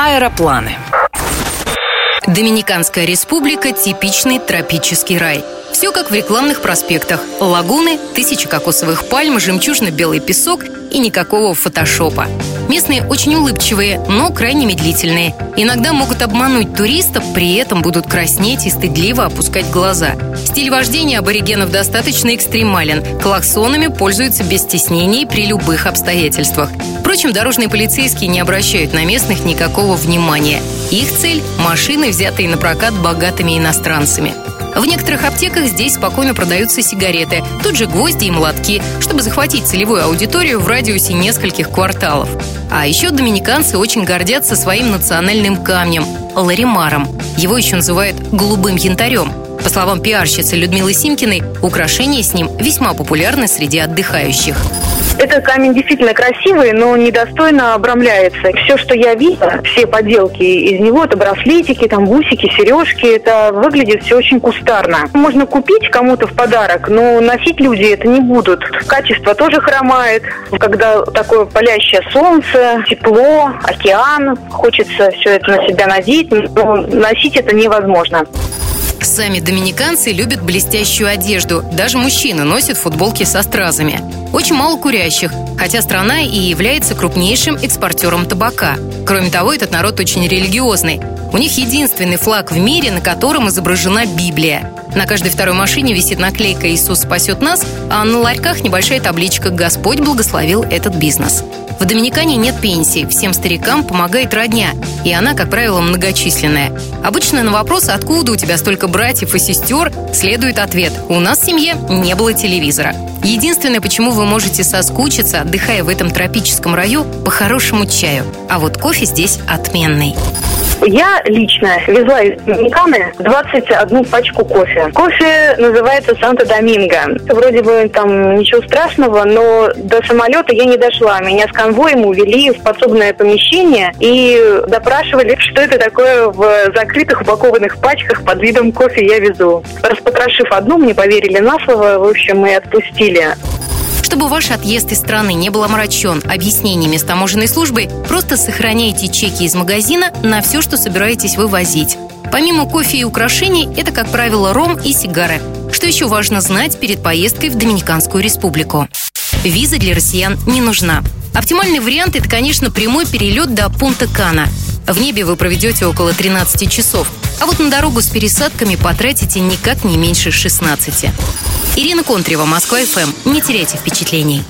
Аэропланы. Доминиканская республика – типичный тропический рай. Все как в рекламных проспектах. Лагуны, тысячи кокосовых пальм, жемчужно-белый песок и никакого фотошопа. Местные очень улыбчивые, но крайне медлительные. Иногда могут обмануть туристов, при этом будут краснеть и стыдливо опускать глаза. Стиль вождения аборигенов достаточно экстремален. Клаксонами пользуются без стеснений при любых обстоятельствах. Впрочем, дорожные полицейские не обращают на местных никакого внимания. Их цель – машины, взятые на прокат богатыми иностранцами. В некоторых аптеках здесь спокойно продаются сигареты, тут же гвозди и молотки, чтобы захватить целевую аудиторию в радиусе нескольких кварталов. А еще доминиканцы очень гордятся своим национальным камнем – ларимаром. Его еще называют «голубым янтарем». По словам пиарщицы Людмилы Симкиной, украшения с ним весьма популярны среди отдыхающих. Этот камень действительно красивый, но недостойно обрамляется. Все, что я видела, все поделки из него, это браслетики, там бусики, сережки, это выглядит все очень кустарно. Можно купить кому-то в подарок, но носить люди это не будут. Качество тоже хромает. Когда такое палящее солнце, тепло, океан, хочется все это на себя надеть, но носить это невозможно. Сами доминиканцы любят блестящую одежду. Даже мужчины носят футболки со стразами. Очень мало курящих, хотя страна и является крупнейшим экспортером табака. Кроме того, этот народ очень религиозный. У них единственный флаг в мире, на котором изображена Библия. На каждой второй машине висит наклейка «Иисус спасет нас», а на ларьках небольшая табличка «Господь благословил этот бизнес». В Доминикане нет пенсии, всем старикам помогает родня, и она, как правило, многочисленная. Обычно на вопрос, откуда у тебя столько братьев и сестер, следует ответ «У нас в семье не было телевизора». Единственное, почему вы можете соскучиться, отдыхая в этом тропическом раю, по хорошему чаю. А вот кофе здесь отменный. Я лично везла из Доминиканы 21 пачку кофе. Кофе называется Санта-Доминго. Вроде бы там ничего страшного, но до самолета я не дошла. Меня с конвоем увели в подсобное помещение и допрашивали, что это такое в закрытых упакованных пачках под видом кофе я везу. Распотрошив одну, мне поверили на слово, в общем, и отпустили. Чтобы ваш отъезд из страны не был омрачен объяснениями с таможенной службой, просто сохраняйте чеки из магазина на все, что собираетесь вывозить. Помимо кофе и украшений, это, как правило, ром и сигары. Что еще важно знать перед поездкой в Доминиканскую республику? Виза для россиян не нужна. Оптимальный вариант – это, конечно, прямой перелет до пункта Кана. В небе вы проведете около 13 часов, а вот на дорогу с пересадками потратите никак не меньше 16. Ирина Контрева, Москва ФМ. Не теряйте впечатлений.